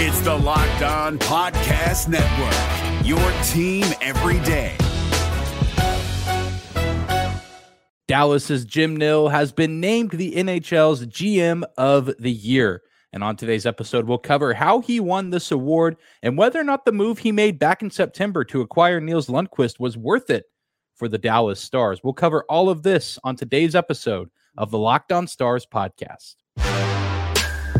It's the Locked On Podcast Network, your team every day. Dallas's Jim Nill has been named the NHL's GM of the Year. And on today's episode, we'll cover how he won this award and whether or not the move he made back in September to acquire Nils Lundkvist was worth it for the Dallas Stars. We'll cover all of this on today's episode of the Locked On Stars podcast.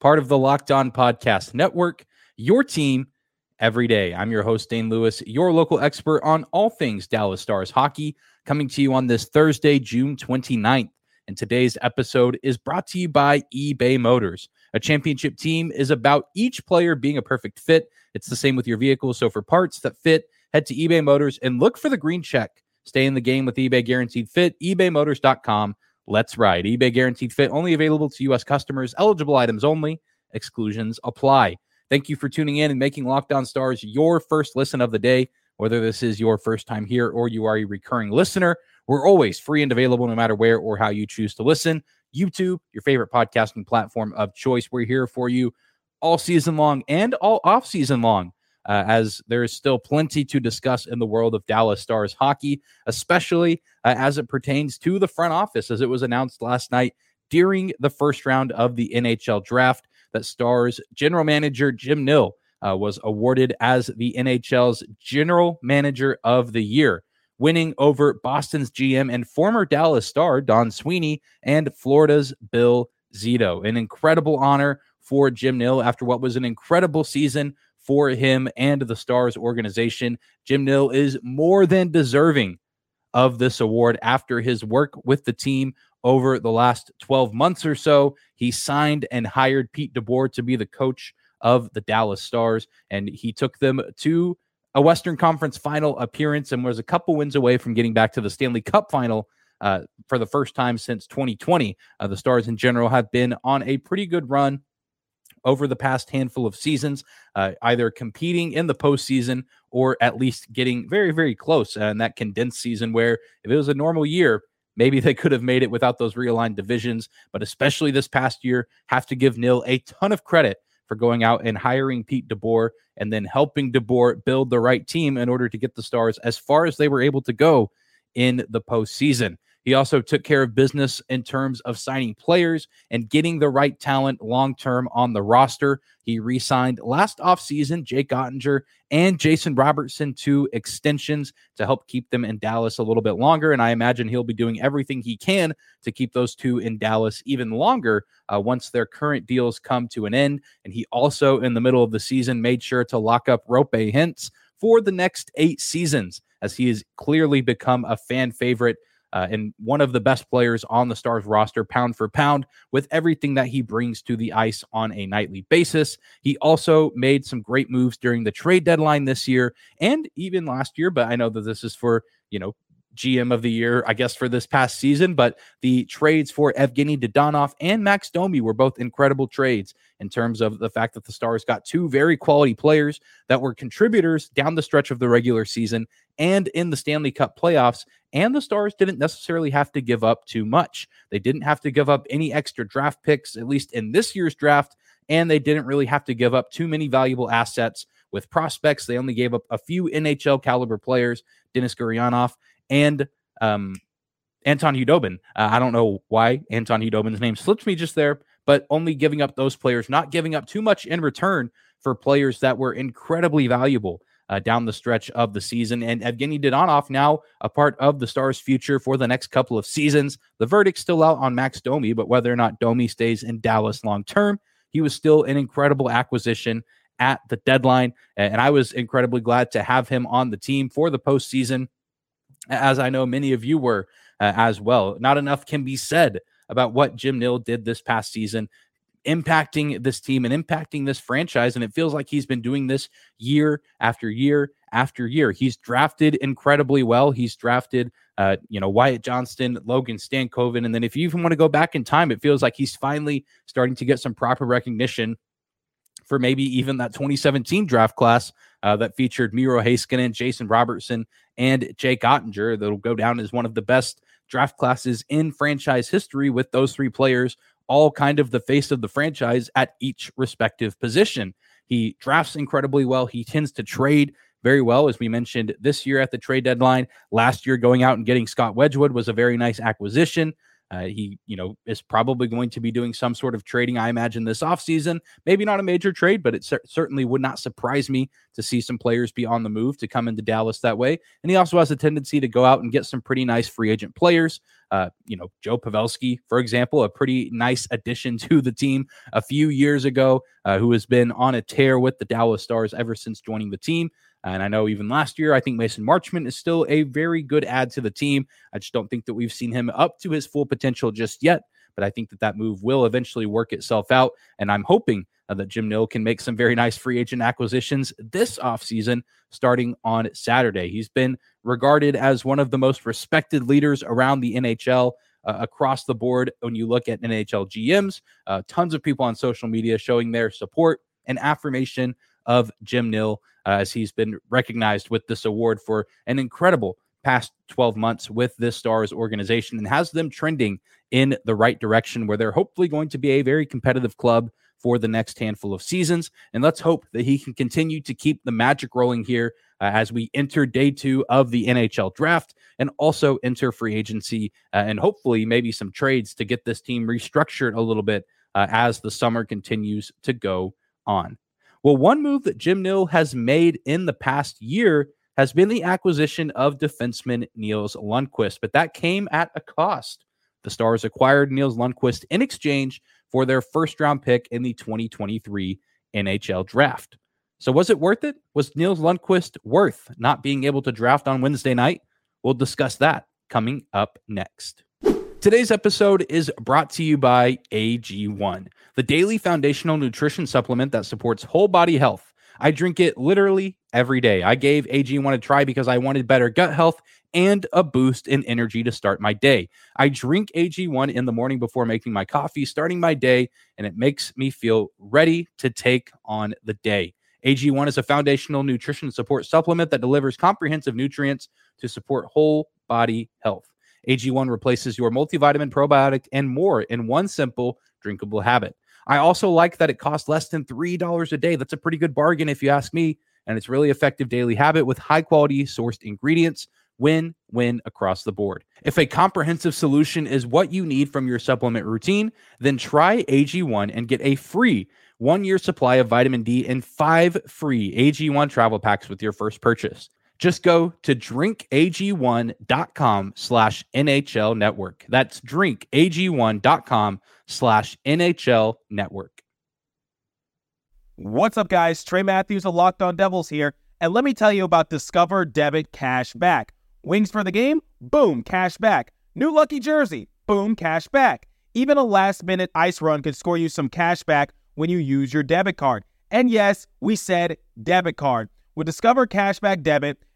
part of the Locked On Podcast Network, your team every day. I'm your host, Dane Lewis, your local expert on all things Dallas Stars hockey, coming to you on this Thursday, June 29th. And today's episode is brought to you by eBay Motors. A championship team is about each player being a perfect fit. It's the same with your vehicle. So for parts that fit, head to eBay Motors and look for the green check. Stay in the game with eBay Guaranteed Fit, ebaymotors.com. Let's ride. eBay Guaranteed Fit only available to U.S. customers, eligible items only, exclusions apply. Thank you for tuning in and making Locked On Stars your first listen of the day. Whether this is your first time here or you are a recurring listener, we're always free and available no matter where or how you choose to listen. YouTube, your favorite podcasting platform of choice. We're here for you all season long and all off season long uh, as there is still plenty to discuss in the world of Dallas Stars hockey, especially uh, as it pertains to the front office, as it was announced last night during the first round of the NHL draft that Stars general manager Jim Nill uh, was awarded as the NHL's general manager of the year. Winning over Boston's GM and former Dallas star Don Sweeney and Florida's Bill Zito. An incredible honor for Jim Nill after what was an incredible season for him and the Stars organization. Jim Nill is more than deserving of this award after his work with the team over the last 12 months or so. He signed and hired Pete DeBoer to be the coach of the Dallas Stars, and he took them to a Western Conference final appearance and was a couple wins away from getting back to the Stanley Cup final. Uh, for the first time since 2020, uh, the Stars in general have been on a pretty good run over the past handful of seasons, uh, either competing in the postseason or at least getting very, very close uh, in that condensed season. Where if it was a normal year, maybe they could have made it without those realigned divisions. But especially this past year, have to give Nill a ton of credit for going out and hiring Pete DeBoer and then helping DeBoer build the right team in order to get the Stars as far as they were able to go in the postseason. He also took care of business in terms of signing players and getting the right talent long term on the roster. He re signed last offseason Jake Oettinger and Jason Robertson to extensions to help keep them in Dallas a little bit longer. And I imagine he'll be doing everything he can to keep those two in Dallas even longer uh, once their current deals come to an end. And he also, in the middle of the season, made sure to lock up Roope Hintz for the next eight seasons, as he has clearly become a fan favorite uh, and one of the best players on the Stars roster, pound for pound, with everything that he brings to the ice on a nightly basis. He also made some great moves during the trade deadline this year and even last year, but I know that this is for, you know, GM of the year, I guess, for this past season. But the trades for Evgeny Dadonov and Max Domi were both incredible trades in terms of the fact that the Stars got two very quality players that were contributors down the stretch of the regular season and in the Stanley Cup playoffs. And the Stars didn't necessarily have to give up too much. They didn't have to give up any extra draft picks, at least in this year's draft. And they didn't really have to give up too many valuable assets with prospects. They only gave up a few NHL caliber players, Denis Gurianov and um, Anton Khudobin. Uh, I don't know why Anton Khudobin's name slipped me just there, but only giving up those players, not giving up too much in return for players that were incredibly valuable uh, down the stretch of the season. And Evgeny Dadonov now a part of the Stars' future for the next couple of seasons. The verdict's still out on Max Domi, but whether or not Domi stays in Dallas long term, he was still an incredible acquisition at the deadline. And I was incredibly glad to have him on the team for the postseason as I know many of you were uh, as well. Not enough can be said about what Jim Nill did this past season. impacting this team and impacting this franchise. And it feels like he's been doing this year after year after year. He's drafted incredibly well. He's drafted, uh, you know, Wyatt Johnston, Logan Stankoven. And then if you even want to go back in time, it feels like he's finally starting to get some proper recognition for maybe even that 2017 draft class uh, that featured Miro Heiskanen, Jason Robertson, and Jake Oettinger. That'll go down as one of the best draft classes in franchise history with those three players all kind of the face of the franchise at each respective position. He drafts incredibly well. He tends to trade very well, as we mentioned this year at the trade deadline. Last year, going out and getting Scott Wedgewood was a very nice acquisition. Uh, he, you know, is probably going to be doing some sort of trading, I imagine, this offseason. Maybe not a major trade, but it cer- certainly would not surprise me to see some players be on the move to come into Dallas that way. And he also has a tendency to go out and get some pretty nice free agent players. Uh, you know, Joe Pavelski, for example, a pretty nice addition to the team a few years ago, uh, who has been on a tear with the Dallas Stars ever since joining the team. And I know even last year, I think Mason Marchment is still a very good add to the team. I just don't think that we've seen him up to his full potential just yet. But I think that that move will eventually work itself out. And I'm hoping uh, that Jim Nill can make some very nice free agent acquisitions this offseason, starting on Saturday. He's been regarded as one of the most respected leaders around the NHL. Uh, across the board, when you look at NHL GMs, uh, tons of people on social media showing their support and affirmation of Jim Nill uh, as he's been recognized with this award for an incredible past 12 months with this Stars organization and has them trending in the right direction where they're hopefully going to be a very competitive club for the next handful of seasons. And let's hope that he can continue to keep the magic rolling here uh, as we enter day two of the NHL draft and also enter free agency uh, and hopefully maybe some trades to get this team restructured a little bit uh, as the summer continues to go on. Well, one move that Jim Nill has made in the past year has been the acquisition of defenseman Nils Lundkvist, but that came at a cost. The Stars acquired Nils Lundkvist in exchange for their first round pick in the 2023 NHL draft. So, was it worth it? Was Nils Lundkvist worth not being able to draft on Wednesday night? We'll discuss that coming up next. Today's episode is brought to you by AG1, the daily foundational nutrition supplement that supports whole body health. I drink it literally every day. I gave AG1 a try because I wanted better gut health and a boost in energy to start my day. I drink AG1 in the morning before making my coffee, starting my day, and it makes me feel ready to take on the day. AG1 is a foundational nutrition support supplement that delivers comprehensive nutrients to support whole body health. AG1 replaces your multivitamin, probiotic, and more in one simple drinkable habit. I also like that it costs less than $3 a day. That's a pretty good bargain if you ask me. And it's really effective daily habit with high quality sourced ingredients. Win win across the board. If a comprehensive solution is what you need from your supplement routine, then try AG1 and get a free one year supply of vitamin D and five free AG1 travel packs with your first purchase. Just go to drinkag1.com slash NHL network. That's drinkag1.com slash NHL network. What's up, guys? Trey Matthews of Locked On Devils here. And let me tell you about Discover Debit Cash Back. Wings for the game? Boom, cash back. New lucky jersey? Boom, cash back. Even a last minute ice run could score you some cash back when you use your debit card. And yes, we said debit card. With Discover Cashback Debit,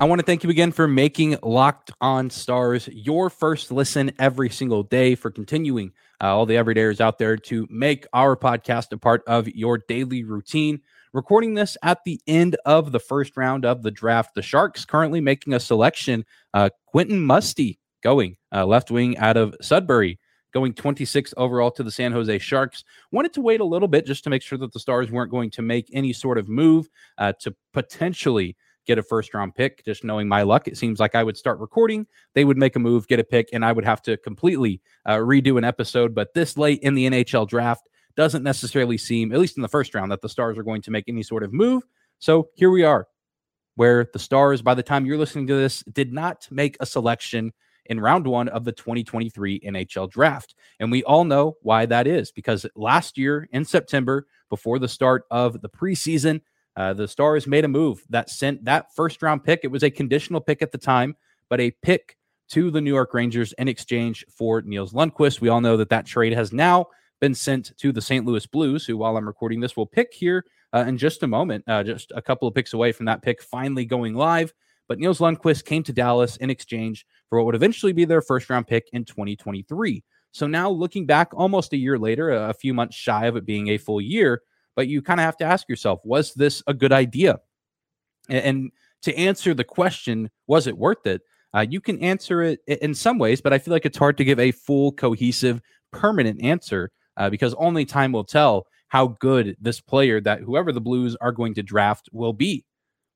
I want to thank you again for making Locked On Stars your first listen every single day, for continuing uh, all the everydayers out there to make our podcast a part of your daily routine. Recording this at the end of the first round of the draft. The Sharks currently making a selection. Uh, Quentin Musty going uh, left wing out of Sudbury, going 26th overall to the San Jose Sharks. Wanted to wait a little bit just to make sure that the Stars weren't going to make any sort of move uh, to potentially get a first round pick. Just knowing my luck, it seems like I would start recording, they would make a move, get a pick, and I would have to completely uh, redo an episode. But this late in the NHL draft doesn't necessarily seem, at least in the first round, that the Stars are going to make any sort of move. So here we are, where the Stars, by the time you're listening to this, did not make a selection in round one of the 2023 NHL draft. And we all know why that is because last year in September, before the start of the preseason, uh, the Stars made a move that sent that first round pick. It was a conditional pick at the time, but a pick to the New York Rangers in exchange for Nils Lundkvist. We all know that that trade has now been sent to the St. Louis Blues, who, while I'm recording this, will pick here uh, in just a moment, uh, just a couple of picks away from that pick finally going live. But Nils Lundkvist came to Dallas in exchange for what would eventually be their first round pick in 2023. So now looking back almost a year later, a few months shy of it being a full year, but you kind of have to ask yourself, was this a good idea? And to answer the question, was it worth it? Uh, you can answer it in some ways, but I feel like it's hard to give a full, cohesive, permanent answer uh, because only time will tell how good this player that whoever the Blues are going to draft will be.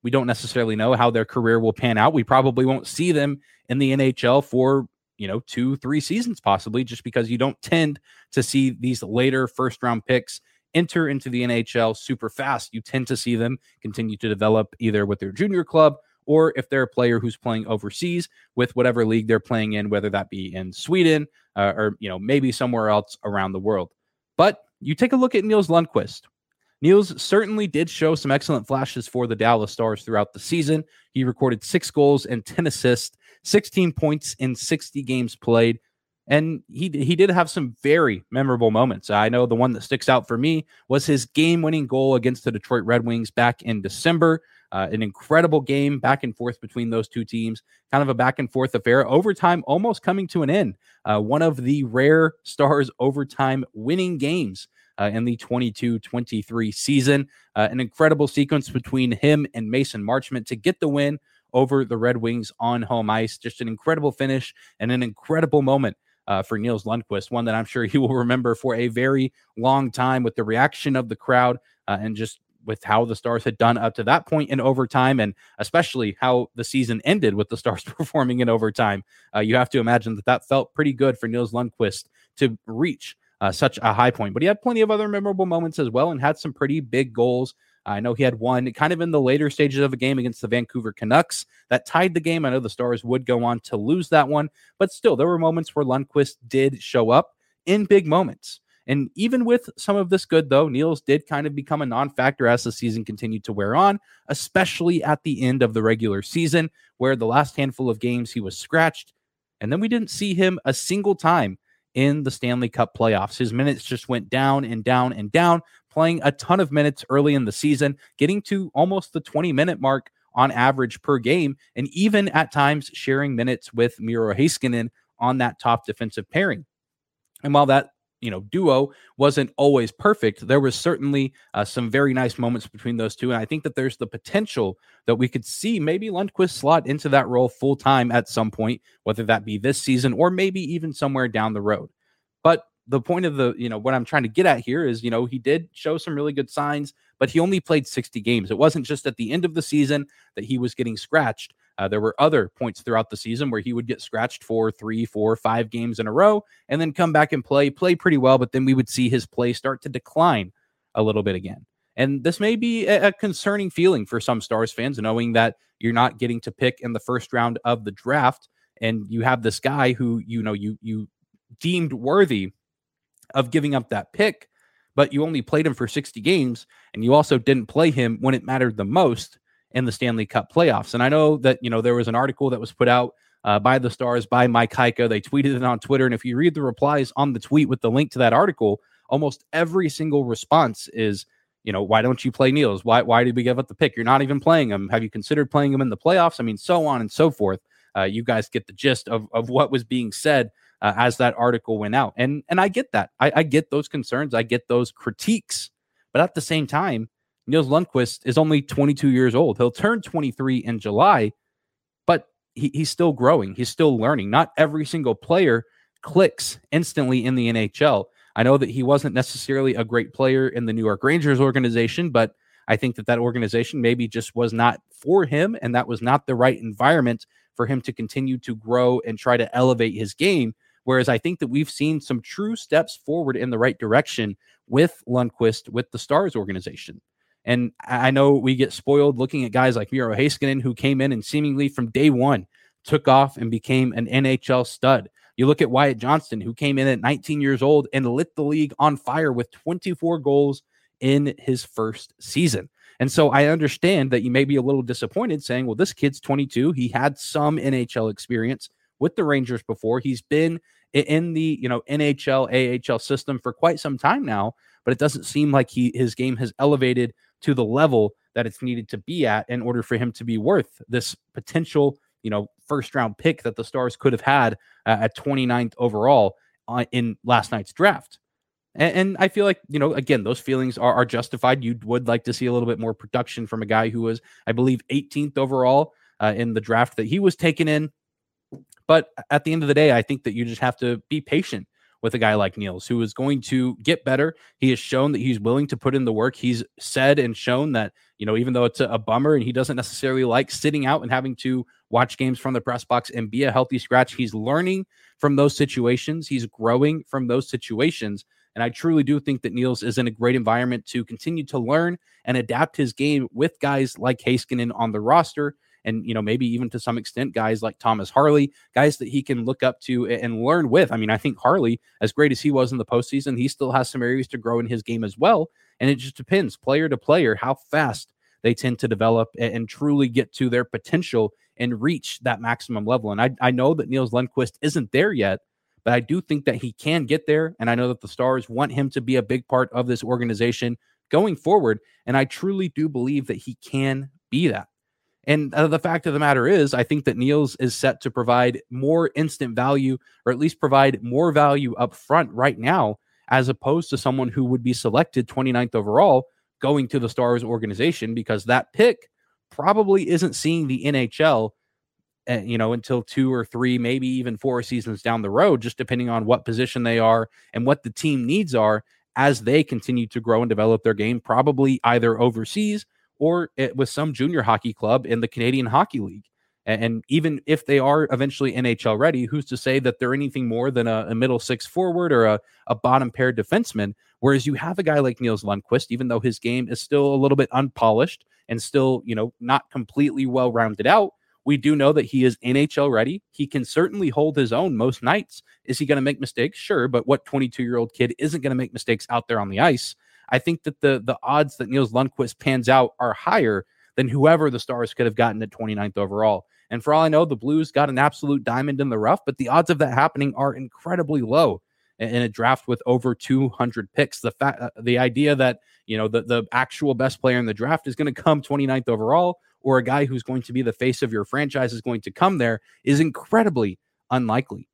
We don't necessarily know how their career will pan out. We probably won't see them in the NHL for, you know, two, three seasons possibly, just because you don't tend to see these later first round picks enter into the NHL super fast. You tend to see them continue to develop either with their junior club or if they're a player who's playing overseas with whatever league they're playing in, whether that be in Sweden uh, or you know maybe somewhere else around the world. But you take a look at Nils Lundkvist. Nils certainly did show some excellent flashes for the Dallas Stars throughout the season. He recorded six goals and 10 assists, 16 points in 60 games played. And he he did have some very memorable moments. I know the one that sticks out for me was his game-winning goal against the Detroit Red Wings back in December. Uh, an incredible game back and forth between those two teams, kind of a back and forth affair. Overtime almost coming to an end. Uh, one of the rare Stars overtime winning games uh, in the 22 23 season. Uh, an incredible sequence between him and Mason Marchment to get the win over the Red Wings on home ice. Just an incredible finish and an incredible moment. Uh, for Nils Lundkvist, one that I'm sure he will remember for a very long time with the reaction of the crowd uh, and just with how the Stars had done up to that point in overtime, and especially how the season ended with the Stars performing in overtime. Uh, you have to imagine that that felt pretty good for Nils Lundkvist to reach uh, such a high point. But he had plenty of other memorable moments as well and had some pretty big goals. I know he had one kind of in the later stages of a game against the Vancouver Canucks that tied the game. I know the Stars would go on to lose that one, but still, there were moments where Lundkvist did show up in big moments. And even with some of this good, though, Nils did kind of become a non factor as the season continued to wear on, especially at the end of the regular season, where the last handful of games he was scratched. And then we didn't see him a single time in the Stanley Cup playoffs. His minutes just went down and down and down, playing a ton of minutes early in the season, getting to almost the 20 minute mark on average per game, and even at times sharing minutes with Miro Heiskanen on that top defensive pairing. And while that you know duo wasn't always perfect there was certainly uh, some very nice moments between those two and i think that there's the potential that we could see maybe lundkvist slot into that role full time at some point whether that be this season or maybe even somewhere down the road but the point of the you know what i'm trying to get at here is you know he did show some really good signs but he only played 60 games it wasn't just at the end of the season that he was getting scratched uh, there were other points throughout the season where he would get scratched for three, four, five games in a row and then come back and play, play pretty well. But then we would see his play start to decline a little bit again. And this may be a, a concerning feeling for some Stars fans, knowing that you're not getting to pick in the first round of the draft, and you have this guy who you know you you deemed worthy of giving up that pick, but you only played him for 60 games, and you also didn't play him when it mattered the most in the Stanley Cup playoffs. And I know that, you know, there was an article that was put out uh, by the Stars, by Mike Heika. They tweeted it on Twitter. And if you read the replies on the tweet with the link to that article, almost every single response is, you know, why don't you play Nils? Why, why did we give up the pick? You're not even playing him. Have you considered playing him in the playoffs? I mean, so on and so forth. Uh, you guys get the gist of, of what was being said uh, as that article went out. And and I get that. I, I get those concerns. I get those critiques. But at the same time, Nils Lundkvist is only 22 years old. He'll turn 23 in July, but he, he's still growing. He's still learning. Not every single player clicks instantly in the NHL. I know that he wasn't necessarily a great player in the New York Rangers organization, but I think that that organization maybe just was not for him, and that was not the right environment for him to continue to grow and try to elevate his game. Whereas I think that we've seen some true steps forward in the right direction with Lundkvist with the Stars organization. And I know we get spoiled looking at guys like Miro Heiskanen, who came in and seemingly from day one took off and became an NHL stud. You look at Wyatt Johnston, who came in at 19 years old and lit the league on fire with 24 goals in his first season. And so I understand that you may be a little disappointed saying, well, this kid's 22. He had some NHL experience with the Rangers before. He's been in the, you know, NHL, AHL system for quite some time now, but it doesn't seem like he his game has elevated to the level that it's needed to be at in order for him to be worth this potential, you know, first round pick that the Stars could have had uh, at 29th overall uh, in last night's draft. And, and, I feel like, you know, again, those feelings are, are justified. You would like to see a little bit more production from a guy who was, I believe, 18th overall uh, in the draft that he was taken in. But at the end of the day, I think that you just have to be patient with a guy like Nils, who is going to get better. He has shown that he's willing to put in the work. He's said and shown that, you know, even though it's a, bummer and he doesn't necessarily like sitting out and having to watch games from the press box and be a healthy scratch, he's learning from those situations. He's growing from those situations. And I truly do think that Nils is in a great environment to continue to learn and adapt his game with guys like Heiskanen on the roster. And, you know, maybe even to some extent, guys like Thomas Harley, guys that he can look up to and learn with. I mean, I think Harley, as great as he was in the postseason, he still has some areas to grow in his game as well. And it just depends player to player how fast they tend to develop and, truly get to their potential and reach that maximum level. And I, I know that Nils Lundkvist isn't there yet, but I do think that he can get there. And I know that the Stars want him to be a big part of this organization going forward. And I truly do believe that he can be that. And uh, the fact of the matter is, I think that Nils is set to provide more instant value, or at least provide more value up front right now, as opposed to someone who would be selected 29th overall going to the Stars organization, because that pick probably isn't seeing the NHL uh, you know, until two or three, maybe even four seasons down the road, just depending on what position they are and what the team needs are as they continue to grow and develop their game, probably either overseas or it, with some junior hockey club in the Canadian Hockey League. And, and, even if they are eventually NHL ready, who's to say that they're anything more than a, a middle six forward or a, a bottom pair defenseman? Whereas you have a guy like Nils Lundkvist, even though his game is still a little bit unpolished and still, you know, not completely well rounded out we do know that he is NHL ready. He can certainly hold his own most nights. Is he going to make mistakes? Sure, but what 22 year old kid isn't going to make mistakes out there on the ice? I think that the the odds that Nils Lundkvist pans out are higher than whoever the Stars could have gotten at 29th overall. And for all I know, the Blues got an absolute diamond in the rough, but the odds of that happening are incredibly low in a draft with over 200 picks. The fact, uh, the idea that you know the the actual best player in the draft is going to come 29th overall or a guy who's going to be the face of your franchise is going to come there is incredibly unlikely.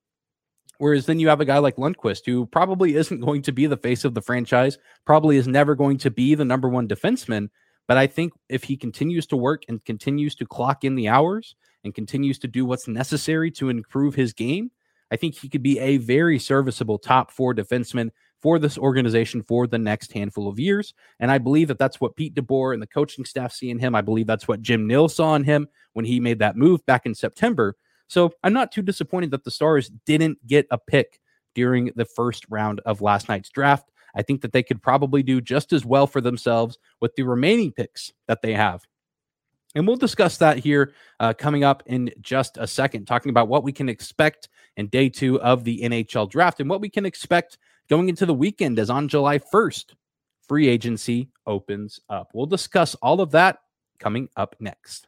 Whereas then you have a guy like Lundkvist, who probably isn't going to be the face of the franchise, probably is never going to be the number one defenseman. But I think if he continues to work and continues to clock in the hours and continues to do what's necessary to improve his game, I think he could be a very serviceable top four defenseman for this organization for the next handful of years. And I believe that that's what Pete DeBoer and the coaching staff see in him. I believe that's what Jim Nill saw in him when he made that move back in September. So I'm not too disappointed that the Stars didn't get a pick during the first round of last night's draft. I think that they could probably do just as well for themselves with the remaining picks that they have. And we'll discuss that here uh, coming up in just a second, talking about what we can expect in day two of the NHL draft and what we can expect going into the weekend as on July 1st, free agency opens up. We'll discuss all of that coming up next.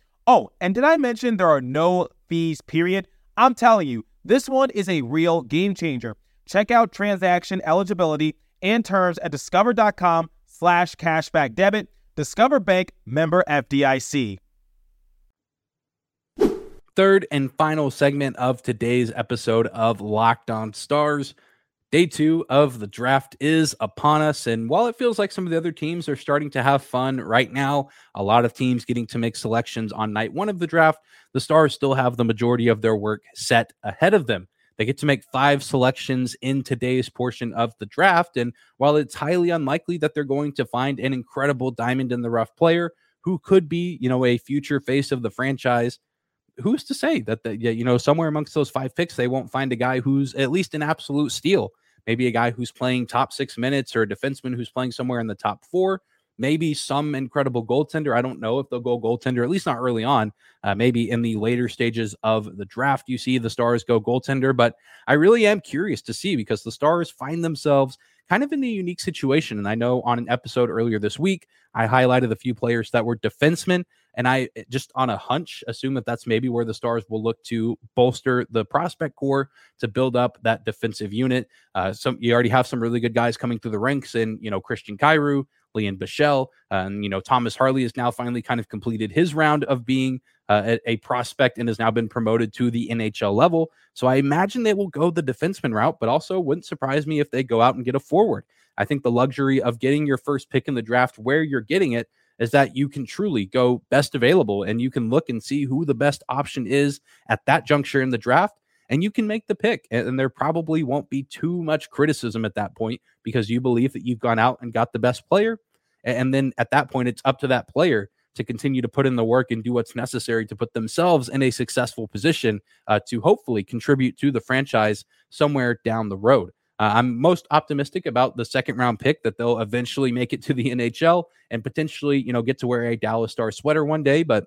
Oh, and did I mention there are no fees, period? I'm telling you, this one is a real game changer. Check out transaction eligibility and terms at discover.com slash cashback debit. Discover Bank member FDIC. Third and final segment of today's episode of Locked On Stars. Day two of the draft is upon us. And while it feels like some of the other teams are starting to have fun right now, a lot of teams getting to make selections on night one of the draft, the Stars still have the majority of their work set ahead of them. They get to make five selections in today's portion of the draft. And while it's highly unlikely that they're going to find an incredible diamond in the rough player who could be, you know, a future face of the franchise, who's to say that the, you know somewhere amongst those five picks they won't find a guy who's at least an absolute steal maybe a guy who's playing top six minutes or a defenseman who's playing somewhere in the top four. Maybe some incredible goaltender. I don't know if they'll go goaltender at least not early on uh, maybe in the later stages of the draft. You see the stars go goaltender but i really am curious to see because the stars find themselves kind of in a unique situation. And i know on an episode earlier this week i highlighted a few players that were defensemen and I eh, just on a hunch assume that that's maybe where the Stars will look to bolster the prospect core to build up that defensive unit. Uh, some you already have some really good guys coming through the ranks, and you know Christian Kyrou, Lian Bichsel, and you know Thomas Harley has now finally kind of completed his round of being uh, a, a, prospect and has now been promoted to the NHL level. So I imagine they will go the defenseman route, but also wouldn't surprise me if they go out and get a forward. I think the luxury of getting your first pick in the draft where you're getting it is that you can truly go best available and you can look and see who the best option is at that juncture in the draft and you can make the pick. And, there probably won't be too much criticism at that point because you believe that you've gone out and got the best player. And then at that point, it's up to that player to continue to put in the work and do what's necessary to put themselves in a successful position uh, to hopefully contribute to the franchise somewhere down the road. Uh, I'm most optimistic about the second round pick that they'll eventually make it to the NHL and potentially, you know, get to wear a Dallas Star sweater one day. But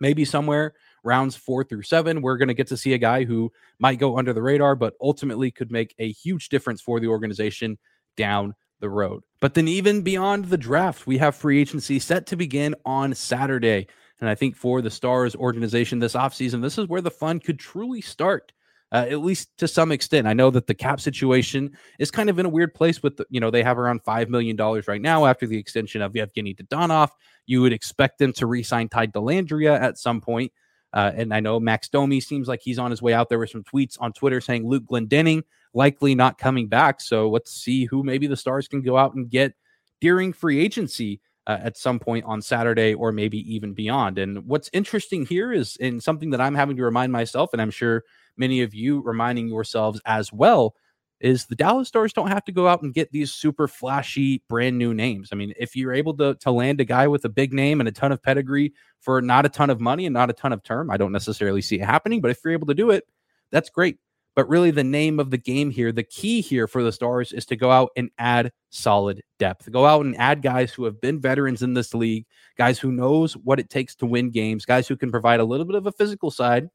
maybe somewhere rounds four through seven, we're going to get to see a guy who might go under the radar, but ultimately could make a huge difference for the organization down the road. But then, even beyond the draft, we have free agency set to begin on Saturday. And I think for the Stars organization this offseason, this is where the fun could truly start uh, at least to some extent. I know that the cap situation is kind of in a weird place with, the, you know, they have around $5 million right now after the extension of Evgeny Dadonov. You would expect them to re sign Ty Dellandrea at some point. Uh, and I know Max Domi seems like he's on his way out. There were some tweets on Twitter saying Luke Glendening likely not coming back. So let's see who maybe the Stars can go out and get during free agency. Uh, at some point on Saturday or maybe even beyond. And what's interesting here is, and something that I'm having to remind myself, and I'm sure many of you reminding yourselves as well is the Dallas Stars don't have to go out and get these super flashy brand new names. I mean, if you're able to to land a guy with a big name and a ton of pedigree for not a ton of money and not a ton of term, I don't necessarily see it happening, but if you're able to do it, that's great. But really the name of the game here, the key here for the Stars is to go out and add solid depth. Go out and add guys who have been veterans in this league, guys who knows what it takes to win games, guys who can provide a little bit of a physical side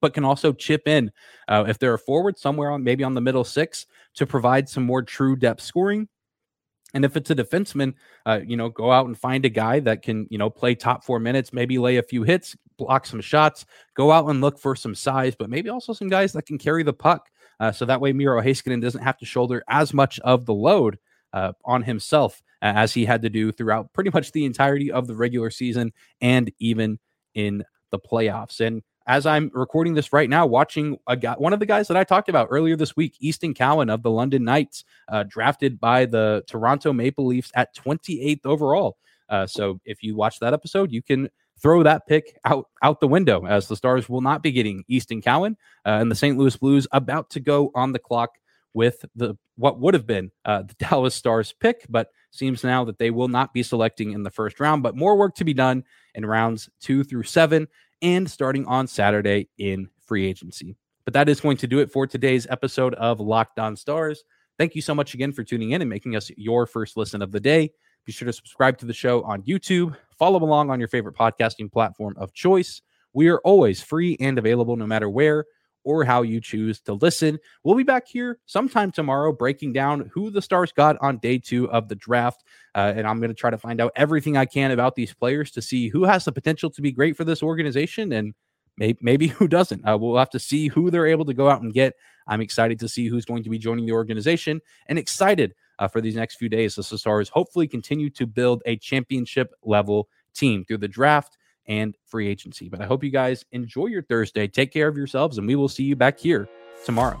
but can also chip in uh, if they're a forward somewhere on maybe on the middle six to provide some more true depth scoring. And if it's a defenseman, uh, you know, go out and find a guy that can, you know, play top four minutes, maybe lay a few hits, block some shots, go out and look for some size, but maybe also some guys that can carry the puck. Uh, so that way Miro Heiskanen doesn't have to shoulder as much of the load uh, on himself as he had to do throughout pretty much the entirety of the regular season and even in the playoffs. And as I'm recording this right now, watching a guy, one of the guys that I talked about earlier this week, Easton Cowan of the London Knights, uh, drafted by the Toronto Maple Leafs at 28th overall. Uh, so if you watch that episode, you can throw that pick out out the window as the Stars will not be getting Easton Cowan uh, and the St. Louis Blues about to go on the clock with the what would have been uh, the Dallas Stars pick, but seems now that they will not be selecting in the first round. But more work to be done in rounds two through seven and starting on Saturday in free agency. But that is going to do it for today's episode of Locked On Stars. Thank you so much again for tuning in and making us your first listen of the day. Be sure to subscribe to the show on YouTube, follow along on your favorite podcasting platform of choice. We are always free and available no matter where or how you choose to listen. We'll be back here sometime tomorrow breaking down who the Stars got on day two of the draft. Uh, and I'm going to try to find out everything I can about these players to see who has the potential to be great for this organization and maybe, maybe who doesn't. Uh, we'll have to see who they're able to go out and get. I'm excited to see who's going to be joining the organization and excited uh, for these next few days as the Stars hopefully continue to build a championship level team through the draft and free agency. But I hope you guys enjoy your Thursday. Take care of yourselves, and we will see you back here tomorrow.